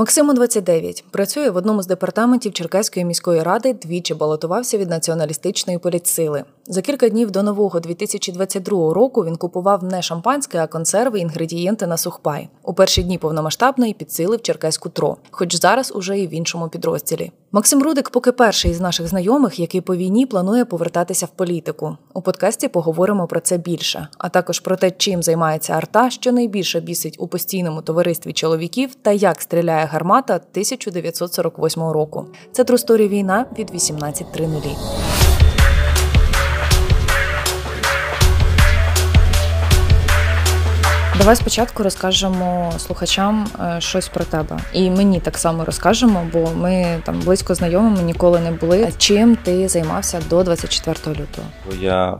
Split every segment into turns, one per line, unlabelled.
Максиму 29. Працює в одному з департаментів Черкаської міської ради, двічі балотувався від націоналістичної політсили. За кілька днів до нового 2022 року він купував не шампанське, а консерви, інгредієнти на сухпай. У перші дні повномасштабної підсилив Черкаську ТРО, хоч зараз уже і в іншому підрозділі. Максим Рудик, поки перший із наших знайомих, який по війні планує повертатися в політику. У подкасті поговоримо про це більше, а також про те, чим займається арта, що найбільше бісить у постійному товаристві чоловіків та як стріляє гармата 1948 року. Це трусторі війна від 18.00. Давай спочатку розкажемо слухачам е, щось про тебе, і мені так само розкажемо, бо ми там близько знайомими ніколи не були. Чим ти займався до 24 лютого?
Я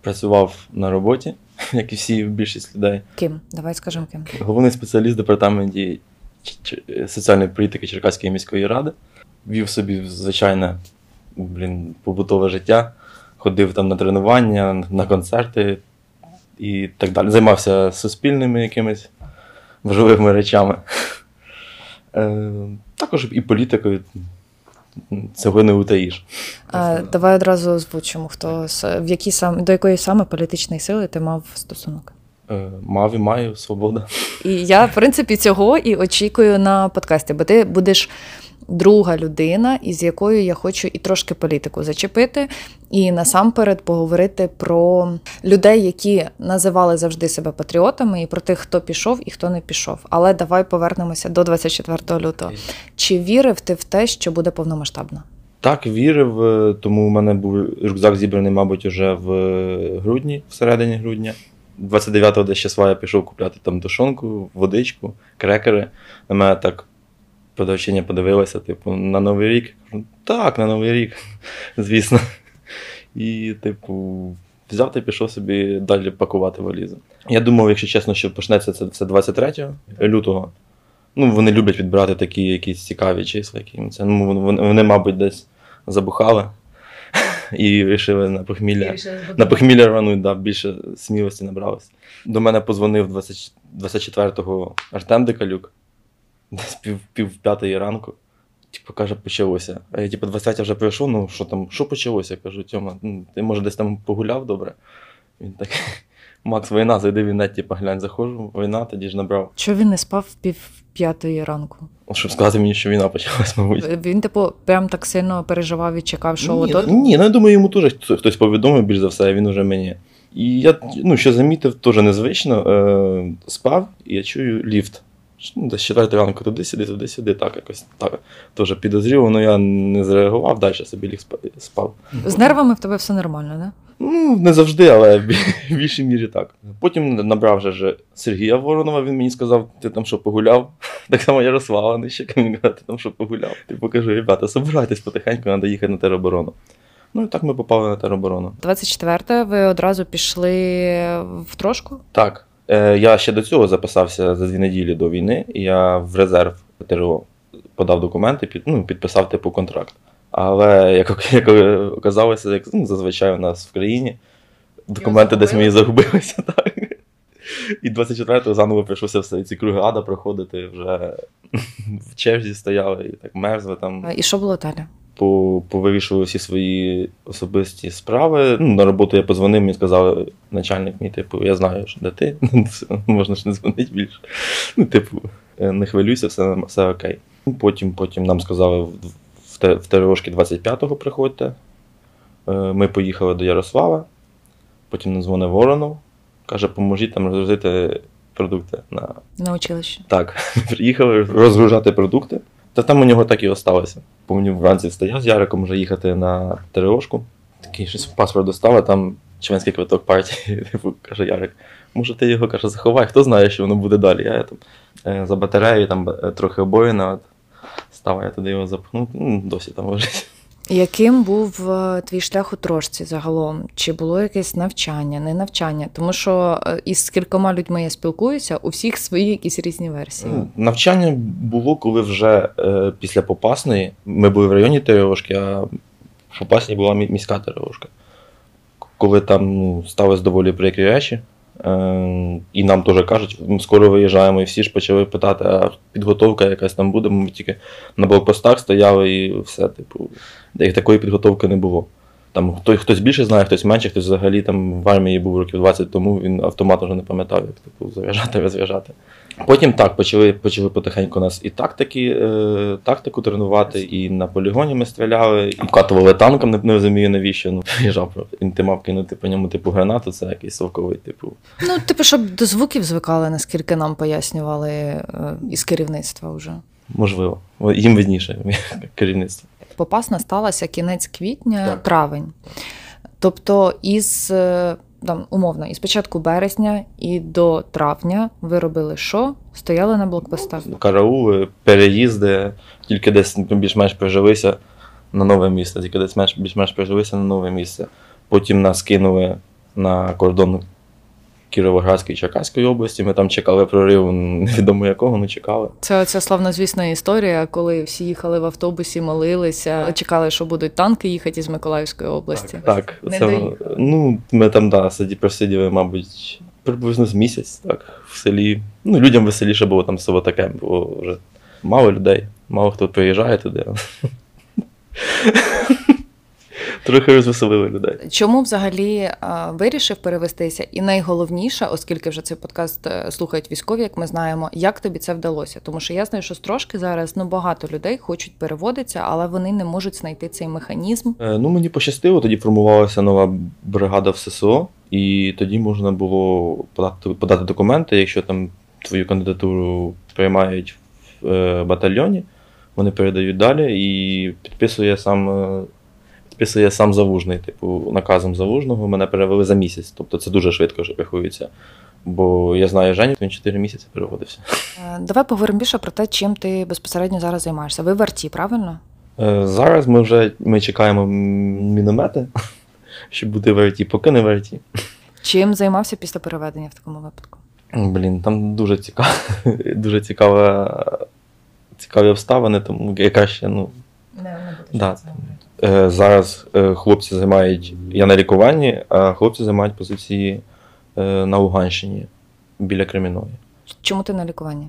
працював на роботі, як і всі більшість людей.
Ким? Давай скажемо ким.
Головний спеціаліст департаменті соціальної політики Черкаської міської ради. Вів собі звичайне блін, побутове життя, ходив там на тренування, на концерти і так далі. Займався суспільними якимись важливими речами. Е, також і політикою. Цього не утаїш.
А, Давай одразу озвучимо, хто в якій саме до якої саме політичної сили ти мав стосунок?
Е, мав і маю свобода.
І я, в принципі, цього і очікую на подкасті, бо ти будеш друга людина, із якою я хочу і трошки політику зачепити, і насамперед поговорити про людей, які називали завжди себе патріотами, і про тих, хто пішов і хто не пішов. Але давай повернемося до 24 лютого. Чи вірив ти в те, що буде повномасштабно?
Так, вірив, е, тому у мене був рюкзак зібраний, мабуть, уже в грудні, всередині грудня. 29-го десь числа я пішов купляти там тушонку, водичку, крекери. На мене так продавчиня подивилася, типу, на Новий рік. Кажу, так, на Новий рік, звісно. І, типу, взяв та пішов собі далі пакувати валізу. Я думав, якщо чесно, що почнеться це все 23 лютого. Ну, вони люблять відбирати такі якісь цікаві числа, які це. Ну, вони, вони, мабуть, десь забухали і вирішили на похмілля. На похмілля рвануть, да, більше смілості набралося. До мене позвонив 24-го Артем Декалюк, десь пів пів п'ятої ранку. Типу, каже, почалося. А я типу, 20 вже пройшов, ну що там, що почалося? Кажу, Тьома, ну, ти може десь там погуляв добре. Він так. Макс, війна, зайди в інет, типу, глянь, заходжу, війна, тоді ж набрав.
Що він не спав пів п'ятої ранку?
Щоб сказати мені, що війна почалась, мабуть.
Він, типу, прям так сильно переживав і чекав, що
ні,
от.
Ні, ну я думаю, йому теж хтось повідомив більш за все, а він уже мені. І я ну, що замітив, теж незвично. Е, Спав, і я чую ліфт. Ну, Десь четверта ранку туди-сюди, туди-сюди, так якось так. Теж підозріло, але я не зреагував, далі собі ліг спав.
З нервами в тебе все нормально, так? Да?
Ну, не завжди, але в більшій мірі так. Потім набрав вже Сергія Воронова, він мені сказав, ти там що погуляв. Так само Ярослава Нищика, він каже, ти там що погуляв. Ти покажи, ребята, собирайтесь потихеньку, треба їхати на тероборону. Ну і так ми попали на тероборону.
24 ви одразу пішли в трошку?
Так. Е, Я ще до цього записався за дві неділі до війни, і я в резерв ТРО подав документи, під, ну, підписав типу контракт. Але як як оказалося, як ну, зазвичай у нас в країні документи десь мої загубилися. так. І 24-го заново прийшлося все ці круги ада проходити, вже в черзі стояли і так мерзли там.
І що було далі?
Повирішували всі свої особисті справи. Ну, На роботу я позвонив, мені сказали, начальник мій, типу, я знаю, що де ти, можна ж не дзвонити більше. Ну, типу, не хвилюйся, все все окей. Потім потім нам сказали в ТРОшки 25-го приходьте. Е, ми поїхали до Ярослава, потім дзвонив Воронов, каже, поможіть там розгрузити продукти. На
На училище.
Так, приїхали розгружати продукти. Та там у нього так і осталося. Помню, вранці стояв з Яриком вже їхати на ТРОшку. Такий щось паспорт достав, а там членський квиток партії. Типу, каже Ярик, може ти його каже, заховай, хто знає, що воно буде далі. Я там е, за батареєю там е, трохи обоїна. Став, я туди його запхнув, ну, досі там лежить.
Яким був е, твій шлях у трошці загалом? Чи було якесь навчання, не навчання? Тому що е, із кількома людьми я спілкуюся, у всіх свої якісь різні версії.
Ну, навчання було, коли вже е, після Попасної ми були в районі Тереошки, а в Попасній була міська Тереошка. Коли там ну, сталося доволі прикрі речі, І нам теж кажуть, ми скоро виїжджаємо, і всі ж почали питати, а підготовка якась там буде. Ми тільки на блокпостах стояли і все, типу, їх такої підготовки не було. Там хто, хтось більше знає, хтось менше, хтось взагалі там в армії був років 20 тому, він автомат вже не пам'ятав, як типу, заряджати, розв'яжати. Потім так, почали почали потихеньку нас і тактики, е, тактику тренувати, і на полігоні ми стріляли, і вкатували танком, не, не розумію навіщо. Ну, приїжджав, він ти мав кинути по ньому типу гранату, це якийсь совковий, типу.
Ну, типу, щоб до звуків звикали, наскільки нам пояснювали е, із керівництва вже.
Можливо, їм видніше керівництво.
Попасна сталася кінець квітня,
Так.
травень. Тобто, із е, там, умовно, і початку березня і до травня ви робили що? Стояли на блокпостах.
Караули, переїзди, тільки десь більш-менш прижилися на нове місце, тільки десь менш- більш-менш прижилися на нове місце. Потім нас кинули на кордон Кіровоградської і Черкаської області. Ми там чекали прориву, невідомо якого, ну чекали.
Це оця славнозвісна історія, коли всі їхали в автобусі, молилися, чекали, що будуть танки їхати із Миколаївської області.
Так,
Не
це,
доїхали.
ну, ми там, да, сиді, просиділи, мабуть, приблизно з місяць, так, в селі. Ну, людям веселіше було там село таке, було вже мало людей, мало хто приїжджає туди. Трохи розвеселили людей.
Чому взагалі а, вирішив перевестися? І найголовніше, оскільки вже цей подкаст е, слухають військові, як ми знаємо, як тобі це вдалося? Тому що я знаю, що трошки зараз ну багато людей хочуть переводитися, але вони не можуть знайти цей механізм.
Е, Ну, мені пощастило, тоді формувалася нова бригада в ССО, і тоді можна було подати, подати документи, якщо там твою кандидатуру приймають в е, батальйоні, вони передають далі і підписує сам. Підписує сам Завужний, типу, наказом Завужного мене перевели за місяць. Тобто це дуже швидко вже рахується. Бо я знаю Женю, він 4 місяці переводився.
Е, Давай поговоримо більше про те, чим ти безпосередньо зараз займаєшся. Ви в арті, правильно?
Е, Зараз ми вже ми чекаємо міномети, щоб бути в арті, поки не в арті.
Чим займався після переведення в такому випадку?
Блін, там дуже цікаво, дуже цікава, цікаві обставини, тому яка ще, ну. Да. Е, зараз е, хлопці займають. Я на лікуванні, а хлопці займають позиції е, на Луганщині біля Креміної.
Чому ти на лікуванні?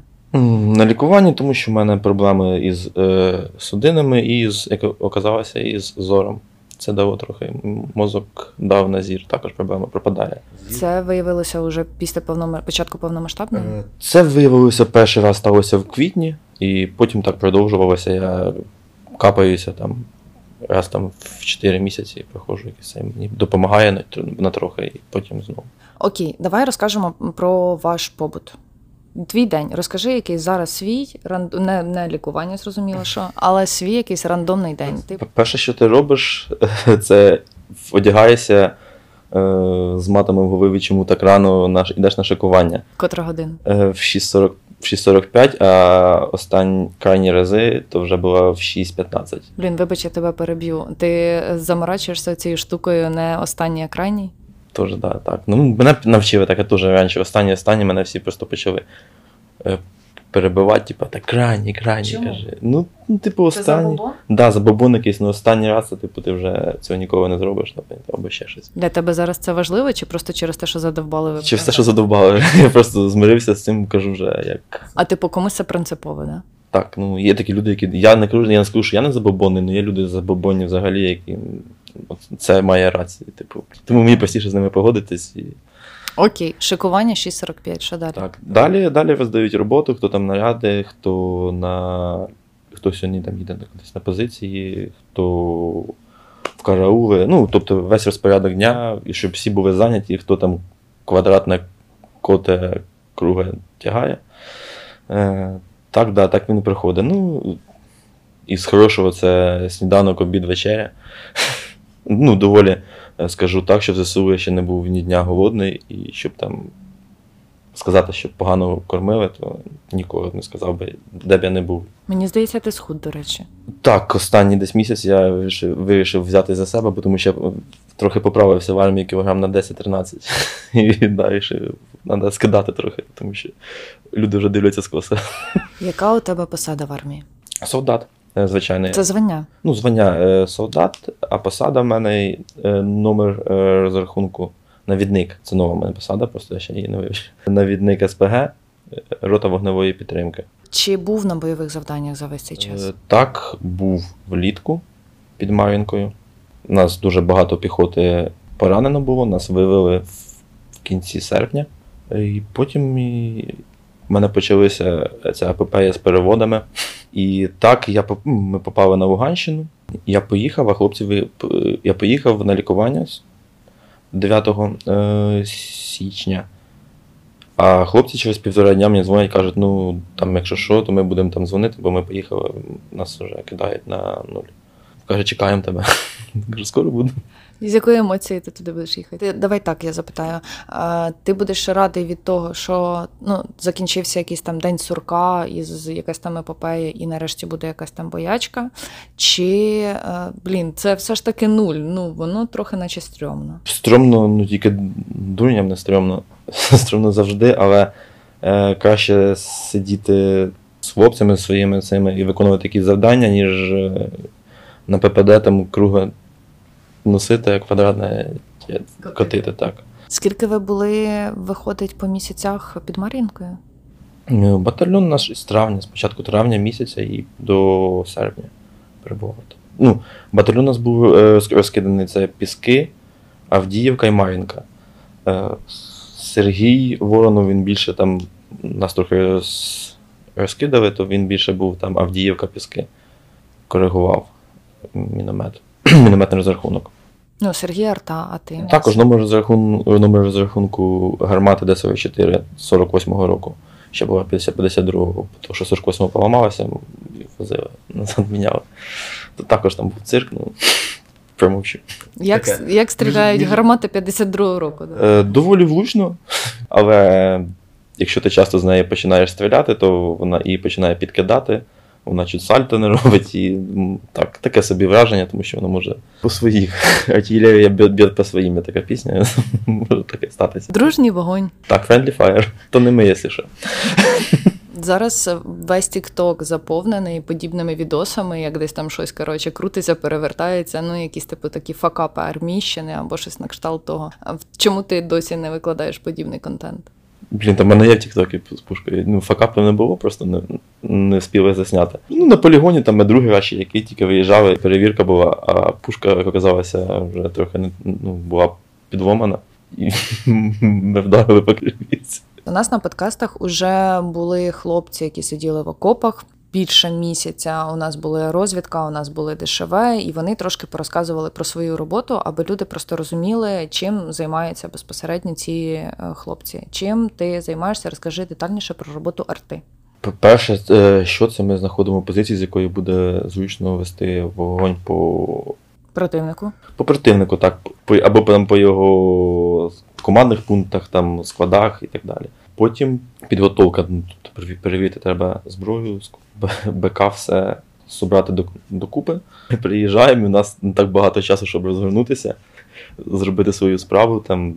На лікуванні, тому що в мене проблеми із е, судинами і з, як оказалося, із зором. Це дало трохи мозок дав на зір, також проблема пропадає.
Це виявилося вже після повнома... початку повномасштабного?
Е, Це виявилося перший раз сталося в квітні, і потім так продовжувалося. Я капаюся там раз там в 4 місяці проходжу якийсь це мені допомагає на, на трохи, і потім знову.
Окей, давай розкажемо про ваш побут. Твій день. Розкажи якийсь зараз свій ранд... не, не лікування, зрозуміло, що, але свій якийсь рандомний день. Ти
Перше, що ти робиш, це одягаєшся з матами в голові, чому так рано на, йдеш на шикування.
котра година?
Е, в 6.40 в 6.45, а останні крайні рази то вже було в 6.15.
Блін, вибач, я тебе переб'ю. Ти заморачуєшся цією штукою не останній, а крайній?
Тож, да, так. Ну, мене навчили так, я теж раніше. Останні, останні мене всі просто почали е, перебивати, типу, так крайні, крайні,
Чому?
каже. Ну, ну, типу, останні. Да, забобон якийсь, ну останній раз, це, типу, ти вже цього ніколи не зробиш, наприклад, або ще щось.
Для тебе зараз це важливо, чи просто через те, що задовбали ви?
Чи все, що задовбало, я просто змирився з цим, кажу вже як.
А типу комусь це принципово, да?
Так, ну є такі люди, які. Я не кажу, я не скажу, що я не забобонний, але є люди забобонні взагалі, які. Це має рацію. Типу. Тому мені простіше з ними погодитись. І...
Окей, шикування 6.45, що далі?
Так. Далі, далі роздають роботу, хто там наряди, хто на. Хто сьогодні там їде на позиції, хто в караули. Ну, тобто весь розпорядок дня, і щоб всі були зайняті, хто там квадратне коте круге тягає. Е, так, да, так він приходить. Ну, із хорошого це сніданок, обід, вечеря. Ну, доволі, скажу так, що в ЗСУ я ще не був ні дня голодний, і щоб там сказати, що погано кормили, то ніколи не сказав би, де б я не був.
Мені здається, ти схуд, до речі.
Так, останній десь місяць я вирішив, вирішив взяти за себе, бо тому що я трохи поправився в армії кілограм на 10-13. І далі треба скидати трохи, тому що люди вже дивляться скоса.
Яка у тебе посада в армії?
Солдат, е, звичайний.
Це звання.
Ну, звання е, солдат, а посада в мене е, номер е, розрахунку навідник. Це нова мене посада, просто я ще її не вивчив. Навідник СПГ, е, рота вогневої підтримки.
Чи був на бойових завданнях за весь цей час?
Е, Так, був влітку під Мар'їнкою. У нас дуже багато піхоти поранено було, нас вивели в в кінці серпня. І потім в мене почалися ця епопея з переводами. І так я ми попали на Луганщину. Я поїхав, а хлопці я поїхав на лікування 9 е, січня. А хлопці через півтора дня мені дзвонять, кажуть, ну там, якщо що, то ми будемо там дзвонити, бо ми поїхали, нас вже кидають на нуль. Каже, чекаємо тебе. Кажу, скоро буду.
З якої емоції ти туди будеш їхати? Давай так, я запитаю. А, Ти будеш радий від того, що ну, закінчився якийсь там день сурка, і з- якась там епопея, і нарешті буде якась там боячка? Чи, е, блін, це все ж таки нуль? Ну, воно трохи наче стрьомно.
Стромно, ну тільки дурням не стрьомно. Стрьомно завжди, але е, краще сидіти з хлопцями своїми цими і виконувати такі завдання, ніж е, на ППД там круга носити, як квадратне е, котити. так.
Скільки ви були, виходить, по місяцях під Мар'їнкою?
Е, Батальйон наш з травня, з початку травня місяця і до серпня перебував. Ну, батальйон у нас був е, розкиданий це Піски, Авдіївка і Мар'їнка. Е, Сергій Воронов, він більше там нас трохи роз, розкидали, то він більше був там Авдіївка, Піски. Коригував міномет. Мінометний розрахунок.
Ну, Сергій Арта, а ти?
Також номер розрахунку, номер розрахунку гармати ДСВ-4 48-го року. Ще була 52-го, тому що 48-го поламалася і назад міняли. То також там був цирк, ну промовчу.
Як,
Таке.
як стріляють
Між- між-
гармати 52-го року? Да?
Е, доволі влучно, але якщо ти часто з неї починаєш стріляти, то вона і починає підкидати. Вона чуть сальто не робить, і так, таке собі враження, тому що вона може по своїх. Артилерія б'є б'є по своїм, така пісня, може таке статися.
Дружній вогонь.
Так, Friendly Fire, то не ми, якщо що.
Зараз е, весь TikTok заповнений подібними відосами, як десь там щось коротше крутиться, перевертається. Ну, якісь типу такі факапи армійщини або щось на кшталт того. А чому ти досі не викладаєш подібний контент?
Блін, там мене є в Тіктокі з пушкою. Ну, факапу не було, просто не, не спіли засняти. Ну, на полігоні там ми другий ще який тільки виїжджали, перевірка була, а пушка оказалася вже трохи не, ну, була підломана. І ми вдарили по кривіці.
У нас на подкастах уже були хлопці, які сиділи в окопах. Більше місяця у нас була розвідка, у нас були ДШВ, і вони трошки порозказували про свою роботу, аби люди просто розуміли, чим займаються безпосередньо ці е, хлопці. Чим ти займаєшся? Розкажи детальніше про роботу арти.
По-перше, е, що це ми знаходимо позицію, з якої буде зручно вести вогонь по
Противнику.
По противнику, так, або по його командних пунктах, там, складах і так далі. Потім підготовка. ну, тобто перевірити треба зброю, БК, все зібрати до, докупи. Ми приїжджаємо, і у нас не так багато часу, щоб розгорнутися, зробити свою справу, там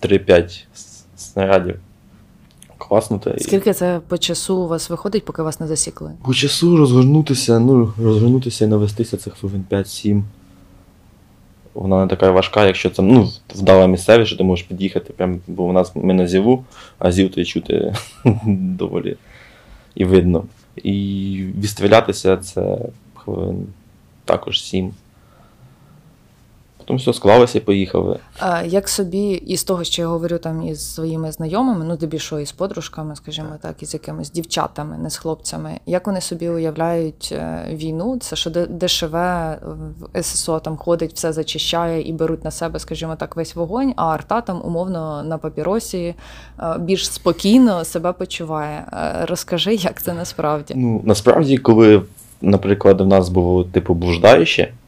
3-5 снарядів. Класнути. і-
Скільки це по часу у вас виходить, поки вас не засікли?
по часу розгорнутися, ну, розгорнутися і навестися це хвилин 5-7. Вона не така важка, якщо це ну, вдала місцевість, що ти можеш під'їхати, прям, бо у нас ми на зіву, а зів то чути доволі і видно. І відстрілятися це хвилин також 7. Потім все склалося і поїхали.
А як собі із того, що я говорю там із своїми знайомими, ну здебільшого із подружками, скажімо так, із якимись дівчатами, не з хлопцями, як вони собі уявляють е, війну? Це що Д- ДШВ в ССО там ходить, все зачищає і беруть на себе, скажімо так, весь вогонь, а арта там умовно на папіросі е, більш спокійно себе почуває. Е, Розкажи, як це насправді?
Ну, насправді, коли, наприклад, в нас було типу блуждаюче
Поясни.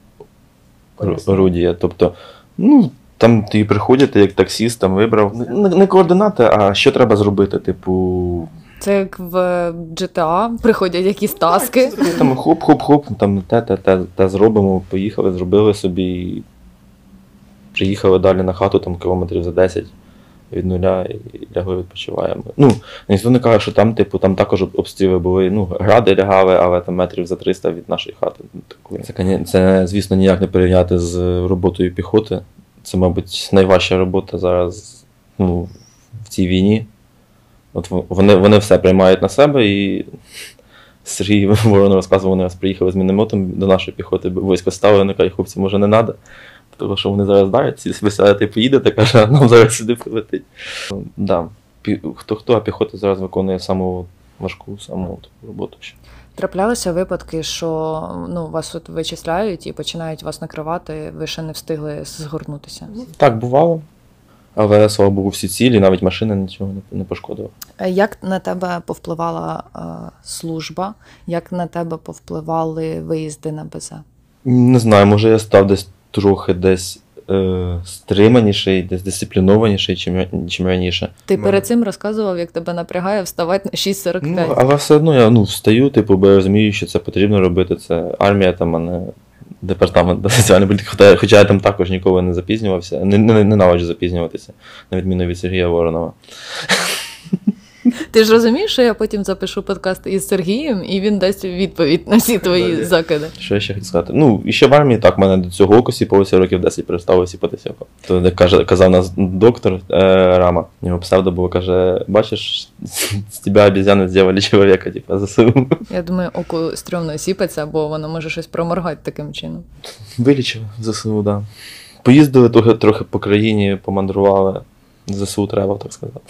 Орудія, тобто, ну, там ти приходять, ти як таксіст там вибрав. Не, не координати, а що треба зробити, типу.
Це як в GTA приходять якісь таски.
Там хоп-хоп-хоп, там те, те, те, те зробимо, поїхали, зробили собі. Приїхали далі на хату, там кілометрів за 10 від нуля і лягли відпочиваємо. Ну, ніхто не каже, що там, типу, там також обстріли були. Ну, гради лягали, але там метрів за 300 від нашої хати. Ну. Це, це, звісно, ніяк не порівняти з роботою піхоти. Це, мабуть, найважча робота зараз ну, в цій війні. От Вони вони все приймають на себе і Сергій Ворон розказував, вони раз приїхали з мінометом до нашої піхоти, військо ставили, вони кажуть, хлопці, може не треба, тому що вони зараз дарять, ви сядете поїдете, каже, а нам зараз сюди прилетить. Да. Хто хто, а піхота зараз виконує саму важку, саму таку роботу. ще.
Траплялися випадки, що ну, вас от вичисляють і починають вас накривати, ви ще не встигли згорнутися?
Так, бувало. Але слава Богу, всі цілі, навіть машина нічого не пошкодила.
Е, як на тебе повпливала е, служба? Як на тебе повпливали виїзди на БЗ?
Не знаю, може я став десь трохи десь е, стриманіший, десь дисциплінованіший, чим чим раніше.
Ти перед цим розказував, як тебе напрягає вставати на 6.45.
Ну, Але все одно я ну, встаю, типу, бо я розумію, що це потрібно робити. Це армія там, а не департамент соціальної політики, хоча я там також ніколи не запізнювався. Не, не, Ненавиджу запізнюватися, на відміну від Сергія Воронова.
Ти ж розумієш, що я потім запишу подкаст із Сергієм, і він дасть відповідь на всі твої закиди.
Що я ще хотів сказати? Ну, і ще в армії так, мене до цього оку сіпалося років 10 перестало сіпатися. То як каже, казав нас доктор е, Рама, його псевдо було, каже: бачиш, з тебе обізяни зробили чоловіка, типу, ЗСУ.
Я думаю, оку стрьомно сіпаться, бо воно може щось проморгати таким чином.
Вилічив ЗСУ, так. Да. Поїздили трохи, трохи по країні, помандрували. ЗСУ треба, так сказати.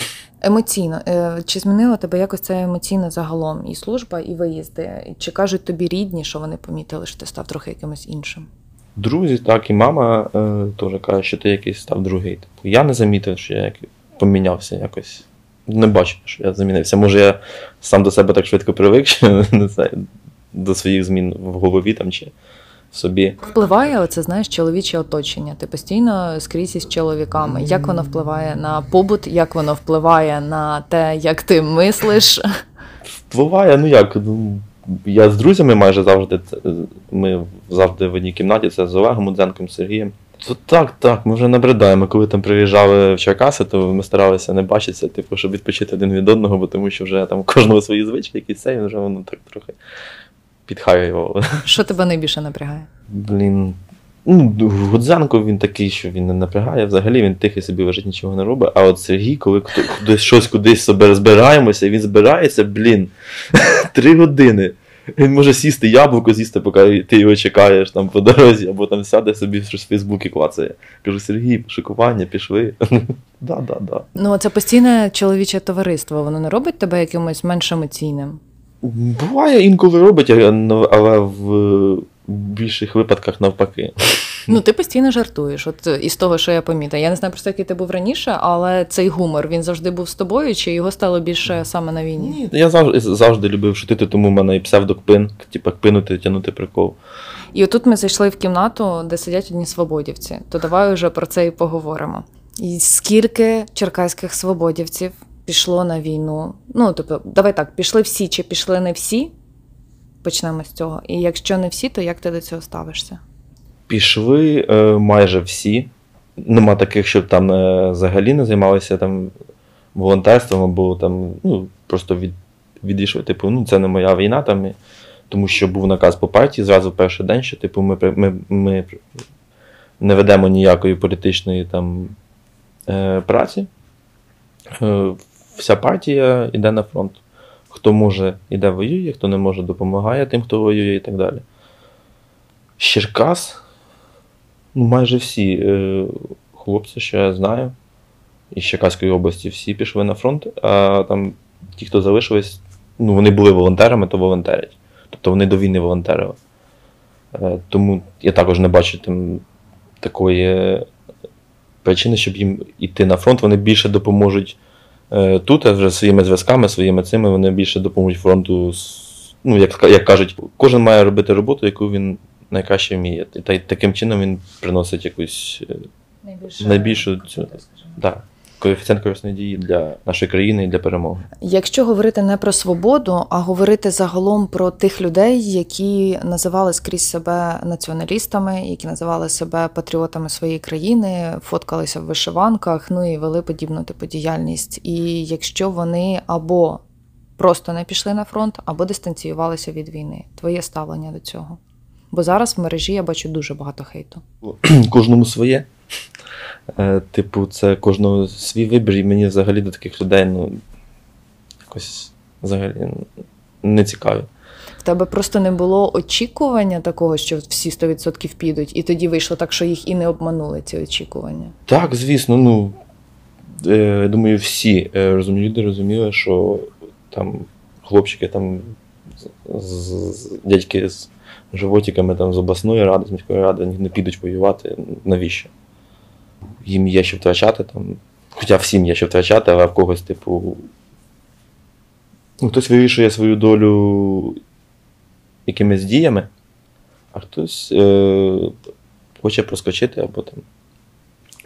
Емоційно. Е, чи змінило тебе якось це емоційно загалом? І служба, і виїзди? Чи кажуть тобі рідні, що вони помітили, що ти став трохи якимось іншим?
Друзі, так, і мама е, теж каже, що ти якийсь став другий. Типу, я не замітив, що я помінявся якось. Не бачу, що я замінився. Може, я сам до себе так швидко привик, що не знаю, до своїх змін в голові там чи собі.
Впливає оце, знаєш, чоловіче оточення. Ти постійно скрізь із чоловіками. Як воно впливає на побут, як воно впливає на те, як ти мислиш?
Впливає, ну як? Ну, я з друзями майже завжди ми завжди в одній кімнаті, це з Олегом Удзенком, Сергієм. То так, так, ми вже набридаємо. Коли там приїжджали в Черкаси, то ми старалися не бачитися, типу, щоб відпочити один від одного, бо тому що вже там у кожного свої звички, якісь це, і вже воно так трохи підхаював.
Що тебе найбільше напрягає?
Блін. Ну, Гудзенко він такий, що він не напрягає. Взагалі він тихий собі лежить, нічого не робить. А от Сергій, коли кудись щось кудись себе розбираємося, він збирається, блін, три години. Він може сісти яблуко, з'їсти, поки ти його чекаєш там по дорозі, або там сяде собі щось в Фейсбуці клацає. Кажу, Сергій, шикування, пішли. да, да, да.
Ну, це постійне чоловіче товариство, воно не робить тебе якимось менш емоційним.
Буває, інколи робить, але в більших випадках навпаки.
Ну, ти постійно жартуєш. От із того, що я помітила. Я не знаю просто, який ти був раніше, але цей гумор він завжди був з тобою, чи його стало більше саме на війні?
Ні, я завжди завжди любив шутити, тому в мене і псевдокпин, типу кпинути, тягнути прикол.
І отут ми зайшли в кімнату, де сидять одні свободівці. То давай вже про це і поговоримо. І скільки черкаських свободівців пішло на війну. Ну, тобто, давай так, пішли всі чи пішли не всі. Почнемо з цього. І якщо не всі, то як ти до цього ставишся?
Пішли е, майже всі. Нема таких, щоб там е, взагалі не займалися там волонтерством, або там, ну, просто від, відійшли, типу, ну, це не моя війна, там, тому що був наказ по партії зразу в перший день, що типу, ми ми, ми не ведемо ніякої політичної там е, праці. Е, вся партія йде на фронт. Хто може, йде воює, хто не може, допомагає тим, хто воює і так далі. Черкас, ну майже всі е, хлопці, що я знаю, із Черкаської області всі пішли на фронт, а там ті, хто залишились, ну вони були волонтерами, то волонтерять. Тобто вони до війни волонтерили. Е, тому я також не бачу там такої причини, щоб їм йти на фронт, вони більше допоможуть Е, тут вже своїми зв'язками, своїми цими вони більше допоможуть фронту. Ну, як як кажуть, кожен має робити роботу, яку він найкраще вміє. І таким чином він приносить якусь найбільшу, найбільшу цю. Да коефіцієнт корисної дії для нашої країни і для перемоги.
Якщо говорити не про свободу, а говорити загалом про тих людей, які називали скрізь себе націоналістами, які називали себе патріотами своєї країни, фоткалися в вишиванках, ну і вели подібну типу діяльність. І якщо вони або просто не пішли на фронт, або дистанціювалися від війни, твоє ставлення до цього. Бо зараз в мережі я бачу дуже багато хейту.
Кожному своє. Е, Типу, це кожного свій вибір, і мені взагалі до таких людей ну, якось взагалі не цікаві.
В тебе просто не було очікування такого, що всі 100% підуть, і тоді вийшло так, що їх і не обманули ці очікування.
Так, звісно, ну е, я думаю, всі е, розумні люди розуміли, що там хлопчики там з, з дядьки з животиками там з обласної ради, з міської ради не підуть воювати. Навіщо? Їм є що втрачати там. Хоча всім є що втрачати, але в когось, типу. Ну, хтось вирішує свою долю якимись діями, а хтось е, хоче проскочити або там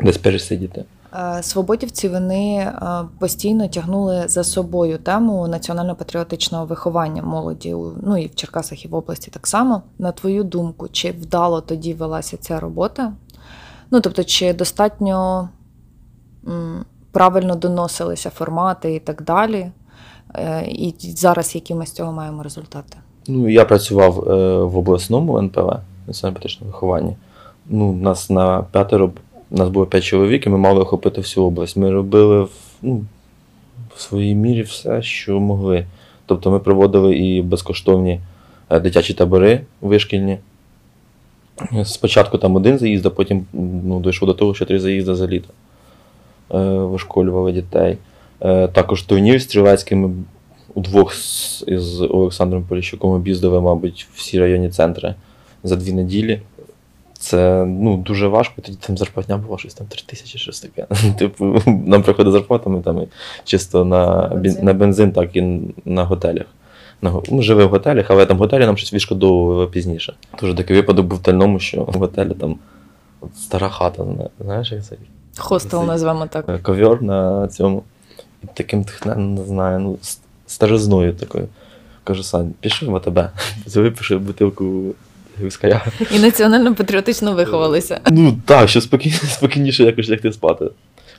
десь пересидіти.
Е, Свободівці вони е, постійно тягнули за собою тему національно-патріотичного виховання молоді, ну і в Черкасах, і в області так само. На твою думку, чи вдало тоді велася ця робота? Ну тобто, чи достатньо правильно доносилися формати і так далі? Е, І зараз які ми з цього маємо результати?
Ну, я працював е, в обласному НПВ, національно патріотичному вихованні. Ну, нас на п'ятеро, нас було п'ять чоловік, і ми мали охопити всю область. Ми робили в, ну, в своїй мірі все, що могли. Тобто ми проводили і безкоштовні е, дитячі табори вишкільні. Спочатку там один заїзд, а потім ну, дійшло до того, що три заїзди за літо. Е, вишколювали дітей. Е, також турнір стрілецький ми удвох з, із Олександром Поліщуком об'їздили, мабуть, всі районні центри за дві неділі. Це ну, дуже важко, тоді там зарплатня була щось там 3 тисячі, щось таке. Типу, нам приходить зарплата, ми там чисто на
бензин,
так і на готелях. Го- ми жили в готелях, але там в готелі нам щось відшкодовували пізніше. Дуже такий випадок був в Тальному, що в готелі там стара хата, знаєш, як це?
Хостел назвемо так.
Е, ковер на цьому. І таким тхненним, не знаю, ну, с- старозною такою. Кажу, Сань, пішли в АТБ. Взяли, бутилку виская.
І національно-патріотично виховалися.
Ну так, що спокій, спокійніше якось лягти спати.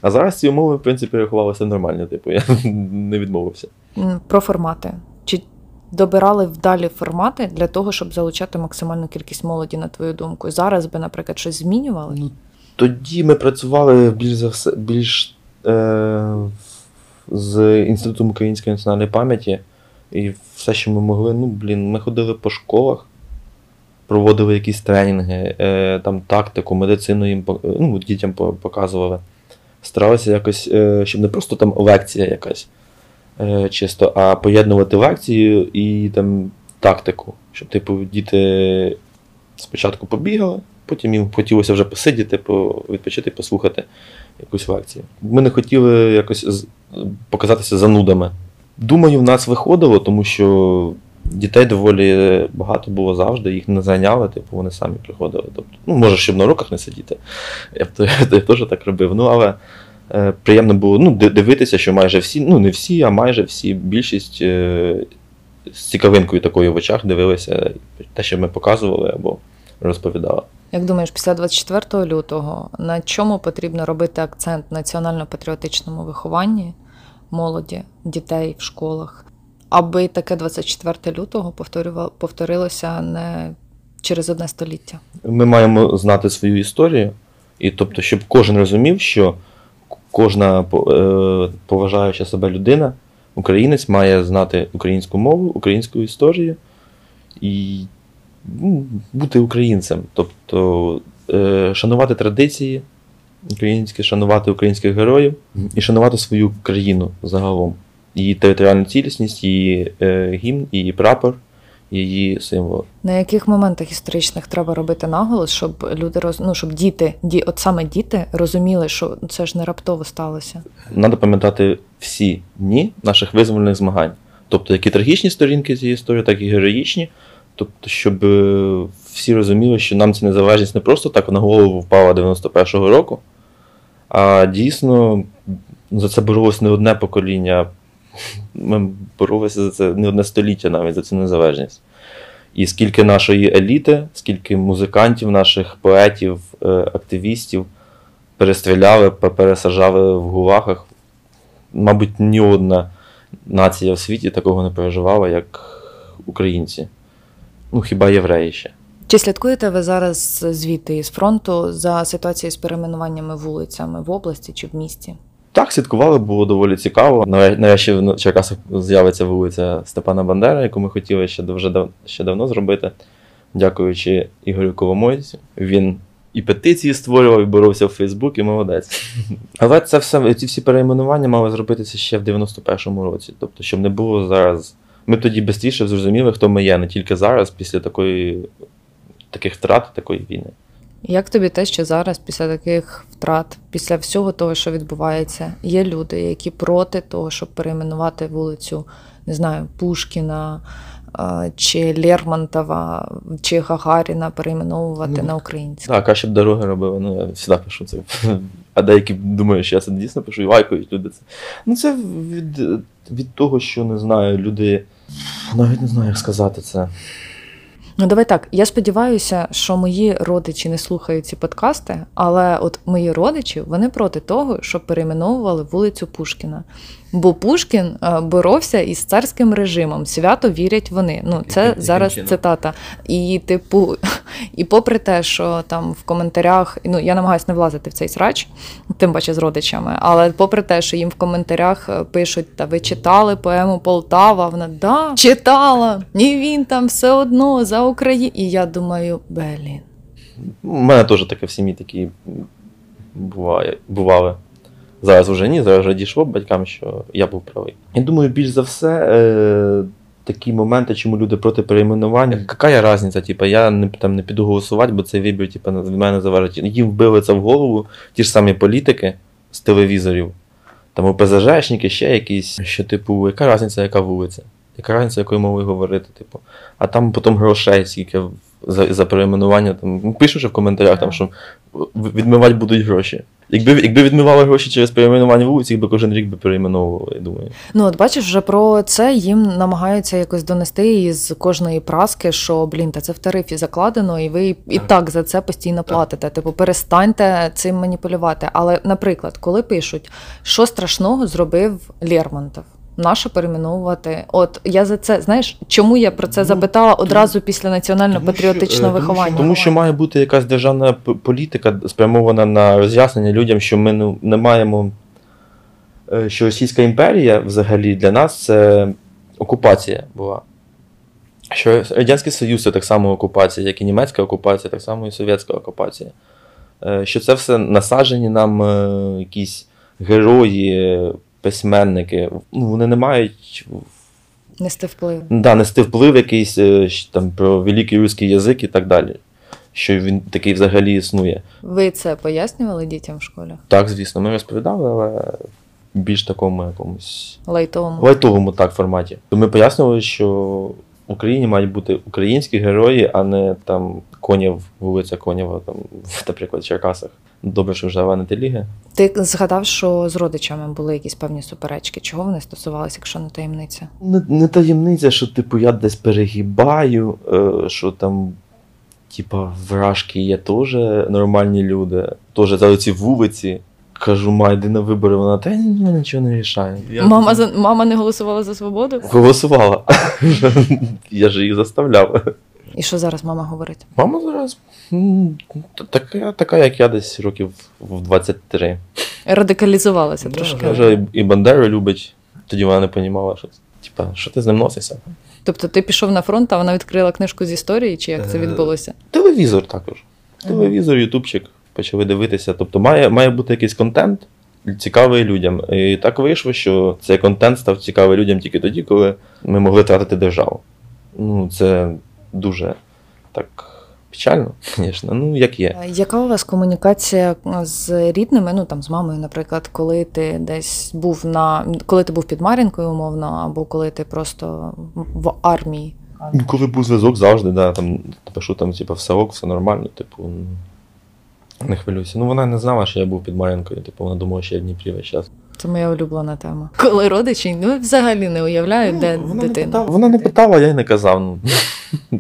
А зараз ці умови, в принципі, рахувалися нормально, типу, я не відмовився.
Про формати. Чи добирали вдалі формати для того, щоб залучати максимальну кількість молоді, на твою думку? Зараз би, наприклад, щось змінювали?
Ну, тоді ми працювали більш за все більш е, з Інститутом української національної пам'яті. І все, що ми могли, ну, блін, ми ходили по школах, проводили якісь тренінги, е, там тактику, медицину їм ну, дітям показували. Старалися якось, е, щоб не просто там лекція якась чисто, а поєднувати лекцію і там тактику. Щоб, типу, діти спочатку побігали, потім їм хотілося вже посидіти, відпочити, послухати якусь лекцію. Ми не хотіли якось показатися занудами. Думаю, в нас виходило, тому що дітей доволі багато було завжди, їх не зайняли, типу вони самі приходили. Тобто, ну, може, щоб на уроках не сидіти. Я, б то- я теж так робив. Ну, але е, приємно було ну, дивитися, що майже всі, ну не всі, а майже всі, більшість е, з цікавинкою такою в очах дивилися те, що ми показували або розповідали.
Як думаєш, після 24 лютого на чому потрібно робити акцент національно-патріотичному вихованні молоді, дітей в школах, аби таке 24 лютого повторилося не через одне століття?
Ми маємо знати свою історію, і тобто, щоб кожен розумів, що кожна е, поважаюча себе людина, українець має знати українську мову, українську історію і ну, бути українцем. Тобто е, шанувати традиції українські, шанувати українських героїв і шанувати свою країну загалом. Її територіальну цілісність, її е, гімн, її прапор, її символи.
На яких моментах історичних треба робити наголос, щоб люди роз... ну, щоб діти, ді... от саме діти розуміли, що це ж не раптово сталося.
Треба пам'ятати всі дні наших визвольних змагань. Тобто, як і трагічні сторінки цієї історії, так і героїчні. Тобто, щоб е, всі розуміли, що нам ця незалежність не просто так на голову впала 91-го року, а дійсно за це боролось не одне покоління. Ми боролися за це не одне століття навіть за цю незалежність. І скільки нашої еліти, скільки музикантів, наших поетів, е, активістів перестріляли, пересажали в гулагах. Мабуть, ні одна нація в світі такого не переживала, як українці. Ну, хіба євреї ще.
Чи слідкуєте ви зараз звідти із фронту за ситуацією з перейменуваннями вулицями в області чи в місті?
Так, слідкували, було доволі цікаво. Нарешті в Черкасах з'явиться вулиця Степана Бандера, яку ми хотіли ще вже дав, ще давно зробити, дякуючи Ігорю Коломойцю. Він і петиції створював, і боровся в Фейсбук, і молодець. Але це все, ці всі перейменування мали зробитися ще в 91-му році. Тобто, щоб не було зараз. Ми тоді швидше зрозуміли, хто ми є, не тільки зараз, після такої, таких втрат, такої війни.
Як тобі те, що зараз, після таких втрат, після всього того, що відбувається, є люди, які проти того, щоб перейменувати вулицю, не знаю, Пушкіна чи Лермонтова, чи Гагаріна перейменовувати ну, на українську?
Так, а щоб дороги робили. Ну, я завжди пишу це. А деякі думають, що я це дійсно пишу і лайкають люди це. Ну, це від, від того, що не знаю, люди. Навіть не знаю, як сказати це.
Ну, давай так. Я сподіваюся, що мої родичі не слухають ці подкасти, але от мої родичі вони проти того, щоб перейменовували вулицю Пушкіна. Бо Пушкін е, боровся із царським режимом. Свято вірять вони. Ну це Яким зараз чином? цитата. І, типу, і попри те, що там в коментарях, ну я намагаюся не влазити в цей срач, тим паче з родичами, але попри те, що їм в коментарях е, пишуть, та ви читали поему Полтава, вона да, читала, ні він там все одно за Україну. І я думаю, блін.
У мене теж таке в сім'ї такі буває, бували. Зараз вже ні, зараз вже дійшло батькам, що я був правий. Я думаю, більш за все. Е- Такі моменти, чому люди проти перейменування. Яка різниця? Типу, я не там не піду голосувати, бо цей вибір типу, від мене залежить. Їм вбили це в голову ті ж самі політики з телевізорів, там ОПЗЖшники, ще якісь, що, типу, яка різниця, яка вулиця? Яка різниця, якою мовою говорити? Типу, а там потім грошей, скільки за за перейменування. Там ну, пишуть в коментарях, там, що відмивати будуть гроші. Якби якби відмивали гроші через перейменування вулиці, якби кожен рік би перейменовували, я думаю.
Ну от бачиш, вже про це їм намагаються якось донести із кожної праски, що блін, та це в тарифі закладено, і ви і так за це постійно платите. Типу, перестаньте цим маніпулювати. Але, наприклад, коли пишуть, що страшного зробив Лермонтов наше перейменовувати. От я за це знаєш, чому я про це ну, запитала одразу після національно-патріотичного е, виховання?
Тому що має бути якась державна політика спрямована на роз'яснення людям, що ми не маємо. Е, що Російська імперія взагалі для нас це окупація була. Що Радянський Союз це так само окупація, як і німецька окупація, так само і совєтська окупація. Е, що це все насаджені нам якісь герої, письменники, ну, вони не мають.
Нести вплив.
Да, нести вплив якийсь е, там про великий русський язик і так далі. Що він такий взагалі існує.
Ви це пояснювали дітям в школі?
Так, звісно, ми розповідали, але більш такому якомусь
лайтовому
лайтовому так форматі. Ми пояснювали, що в Україні мають бути українські герої, а не там Конів, вулиця Конєва, там, наприклад, в Черкасах. Добре, що вже не теліги.
Ти згадав, що з родичами були якісь певні суперечки. Чого вони стосувалися, якщо не таємниця?
Не, не таємниця, що типу я десь перегибаю, е, що там, типа, вражки є теж нормальні люди, теж за ці вулиці. Кажу, ма, йди на вибори, вона та ні, нічого не рішає.
Мама за мама не голосувала за свободу?
Голосувала. Я ж її заставляв.
І що зараз мама говорить?
Мама зараз така, така як я десь років в 23.
Радикалізувалася трошки.
Каже, і Бандеру любить. Тоді вона не розуміла, що типа, що ти з ним носишся.
Тобто ти пішов на фронт, а вона відкрила книжку з історії, чи як це е, відбулося?
Телевізор також. Телевізор, ютубчик почали дивитися. Тобто має має бути якийсь контент цікавий людям. І так вийшло, що цей контент став цікавий людям тільки тоді, коли ми могли тратити державу. Ну, це дуже так. Печально, звісно, ну як є.
Яка у вас комунікація з рідними? Ну там з мамою, наприклад, коли ти десь був на коли ти був під Мар'їнкою, умовно, або коли ти просто в армії?
Ну, коли був зв'язок завжди, да, там пишу там, типу, все ок, все нормально, типу, не хвилюйся. Ну вона не знала, що я був під Мар'їнкою, типу, вона думала, що я в Дніпрі весь час.
Це моя улюблена тема. Коли родичі ну, взагалі не уявляють, ну, де вона дитина.
Не питала, вона не питала, я й не казав. Ну.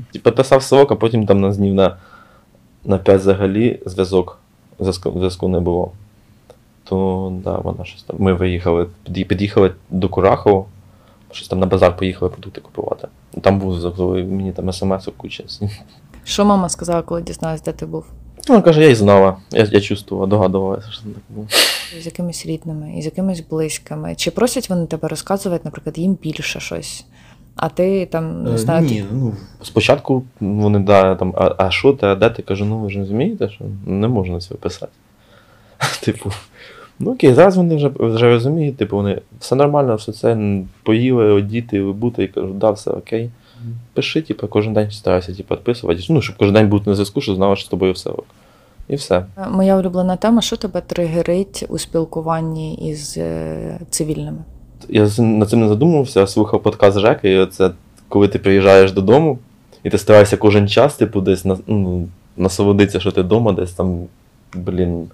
Типу писав совок, а потім там на днів на на 5 взагалі зв'язок зв'язку не було. То да, вона щось там. Ми виїхали, під'їхали до Курахова, щось там на базар поїхали продукти купувати. Там був мені там смс куча.
Що мама сказала, коли дізналась, де ти був?
Ну, вона каже, я й знала, я, я чувствувала, догадувалася, що це так було.
З якимись рідними і з якимись близькими. Чи просять вони тебе розказувати, наприклад, їм більше щось? А ти там не знаю,
Ні, ну спочатку вони да, там, а, а що ти, а де ти? Кажу, ну ви ж розумієте, що не можна це писати. Типу, ну окей, зараз вони вже, вже розуміють, типу, вони все нормально, все це поїли, одіти, вибути, і кажуть, да, все окей. Пиши, типу, кожен день старайся типу, відписувати. Ну, щоб кожен день бути на зв'язку, щоб знала, що з тобою все. І все.
моя улюблена тема, що тебе тригерить у спілкуванні із е, цивільними?
Я над цим не задумувався, слухав подкаст Жеки, і це коли ти приїжджаєш додому, і ти стараєшся кожен час, типу, десь на, ну, насолодитися, що ти вдома, десь там, блін,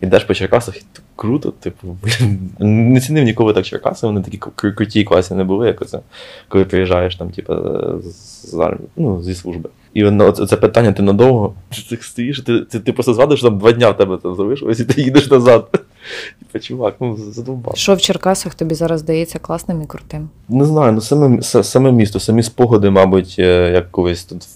ідеш по Черкасах, і так круто, типу. Не цінив ніколи так Черкаси, вони такі кру- круті класні не були, як оце, коли приїжджаєш там, типу, з армії, ну, зі служби. І воно, це питання, ти надовго, ти так стоїш, ти, ти, ти просто згадуєш, що там два дня в тебе там залишилось, і ти їдеш назад. Типа, чувак, ну задовбав.
Що в Черкасах тобі зараз здається класним і крутим?
Не знаю, ну саме, саме місто, самі спогади, мабуть, е, як колись тут,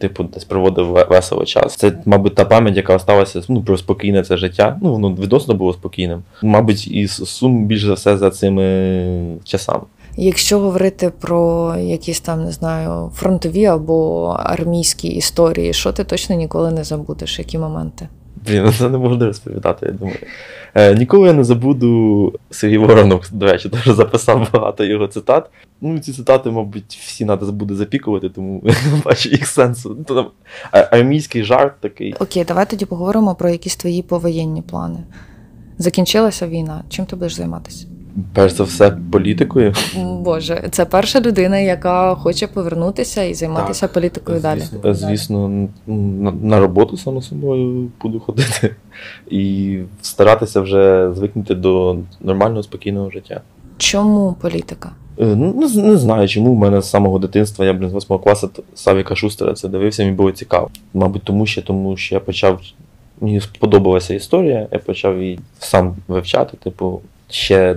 типу, десь проводив весело час. Це, мабуть, та пам'ять, яка осталася ну, про спокійне це життя. Ну, воно відносно було спокійним. Мабуть, і сум більш за все за цими часами.
Якщо говорити про якісь там, не знаю, фронтові або армійські історії, що ти точно ніколи не забудеш, які моменти?
Блін, ну це не можна розповідати, я думаю. Е, ніколи я не забуду Сергій Воронок, до речі, теж записав багато його цитат. Ну, ці цитати, мабуть, всі треба буде запікувати, тому бачу їх сенсу. Ну, там, армійський жарт такий.
Окей, давай тоді поговоримо про якісь твої повоєнні плани. Закінчилася війна. Чим ти будеш займатися?
Перш за все, політикою.
Боже, це перша людина, яка хоче повернутися і займатися політикою далі.
Е, Звісно, на, на роботу само собою буду ходити і старатися вже звикнути до нормального спокійного життя.
Чому політика?
Е, Ну, не, не знаю, чому в мене з самого дитинства я, блін, з 8 класу Савіка Шустера це дивився, мені було цікаво. Мабуть, тому що, тому що я почав. Мені сподобалася історія, я почав її сам вивчати. Типу, ще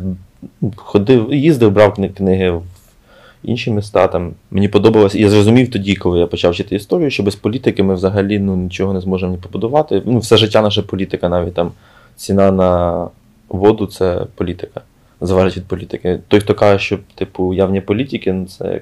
ходив, їздив, брав книги в інші міста. Там. Мені подобалося. І я зрозумів тоді, коли я почав вчити історію, що без політики ми взагалі ну, нічого не зможемо ні побудувати. Ну, все життя наша політика, навіть там ціна на воду це політика залежить від політики. Той, хто каже, що типу явні політики, ну це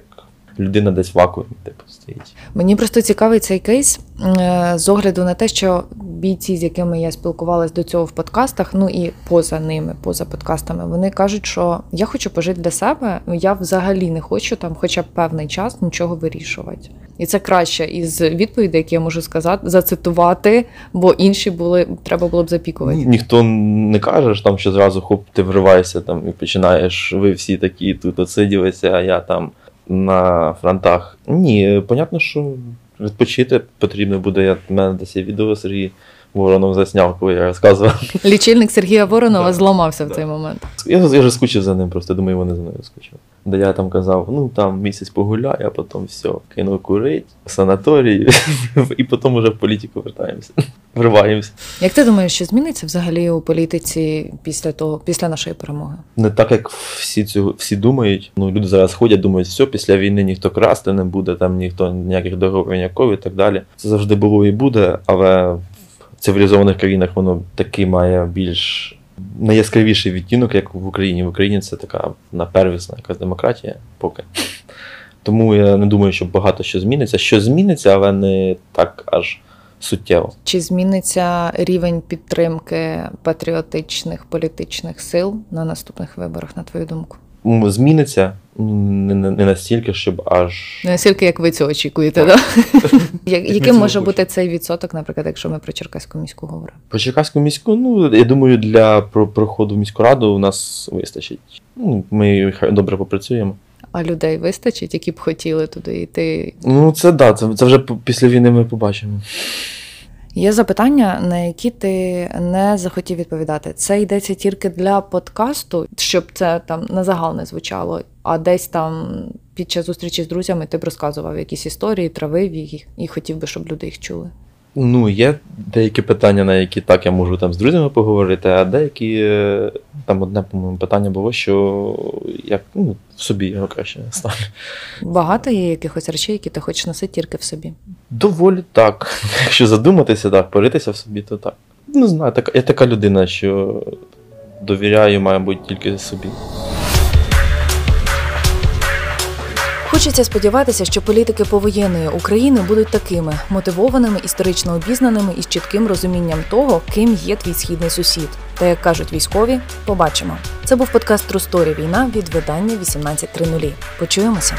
людина десь в вакуумі, типу, стоїть.
Мені просто цікавий цей кейс е, з огляду на те, що бійці, з якими я спілкувалась до цього в подкастах, ну і поза ними, поза подкастами, вони кажуть, що я хочу пожити для себе, я взагалі не хочу там, хоча б певний час нічого вирішувати. І це краще із відповідей, які я можу сказати, зацитувати, бо інші були треба було б запікувати.
Ні- Ніхто не каже там, що зразу хоп, ти вриваєшся там і починаєш, ви всі такі тут отсиділися, а я там на фронтах. Ні, понятно, що відпочити потрібно буде. Я в мене десь є відео Сергій Воронов засняв, коли я розказував.
Лічильник Сергія Воронова
Да,
зламався в
да.
цей момент.
Я, я вже скучив за ним, просто думаю, вони за мною скучили. Де я там казав, ну там місяць погуляю, а потім все, кинув курить, санаторій, і потім вже в політику вертаємося. Вриваємося.
Як ти думаєш, що зміниться взагалі у політиці після того, після нашої перемоги?
Не так, як всі цього всі думають. Ну, люди зараз ходять, думають, все, після війни ніхто красти не буде, там ніхто ніяких договорів ніякого і так далі. Це завжди було і буде, але в цивілізованих країнах воно таки має більш найяскравіший відтінок, як в Україні. В Україні це така напервісна якась демократія поки. Тому я не думаю, що багато що зміниться. Що зміниться, але не так аж суттєво.
Чи зміниться рівень підтримки патріотичних політичних сил на наступних виборах, на твою думку?
Зміниться не, не не настільки, щоб аж.
Не настільки, як ви цього очікуєте, да? Яким може бути цей відсоток, наприклад, якщо ми про Черкаську міську говоримо?
Про Черкаську міську, ну, я думаю, для проходу в міську раду у нас вистачить. Ну, ми добре попрацюємо.
А людей вистачить, які б хотіли туди йти?
Ну, це да, це, це вже після війни ми побачимо.
Є запитання, на які ти не захотів відповідати. Це йдеться тільки для подкасту, щоб це там на загал не звучало, а десь там під час зустрічі з друзями ти б розказував якісь історії, травив їх і хотів би, щоб люди їх чули.
Ну, є деякі питання, на які так я можу там з друзями поговорити, а деякі е, там одне, по-моєму, питання було, що як ну, в собі його краще ставлю.
Багато є якихось речей, які ти хочеш носити тільки в собі.
Доволі так. Якщо задуматися, так, поритися в собі, то так. Не знаю, так, я така людина, що довіряю, мабуть, тільки собі.
Хочеться сподіватися, що політики повоєнної України будуть такими мотивованими, історично обізнаними і з чітким розумінням того, ким є твій східний сусід. Та як кажуть військові, побачимо. Це був подкаст Трусторі Війна від видання 18.00. Почуємося.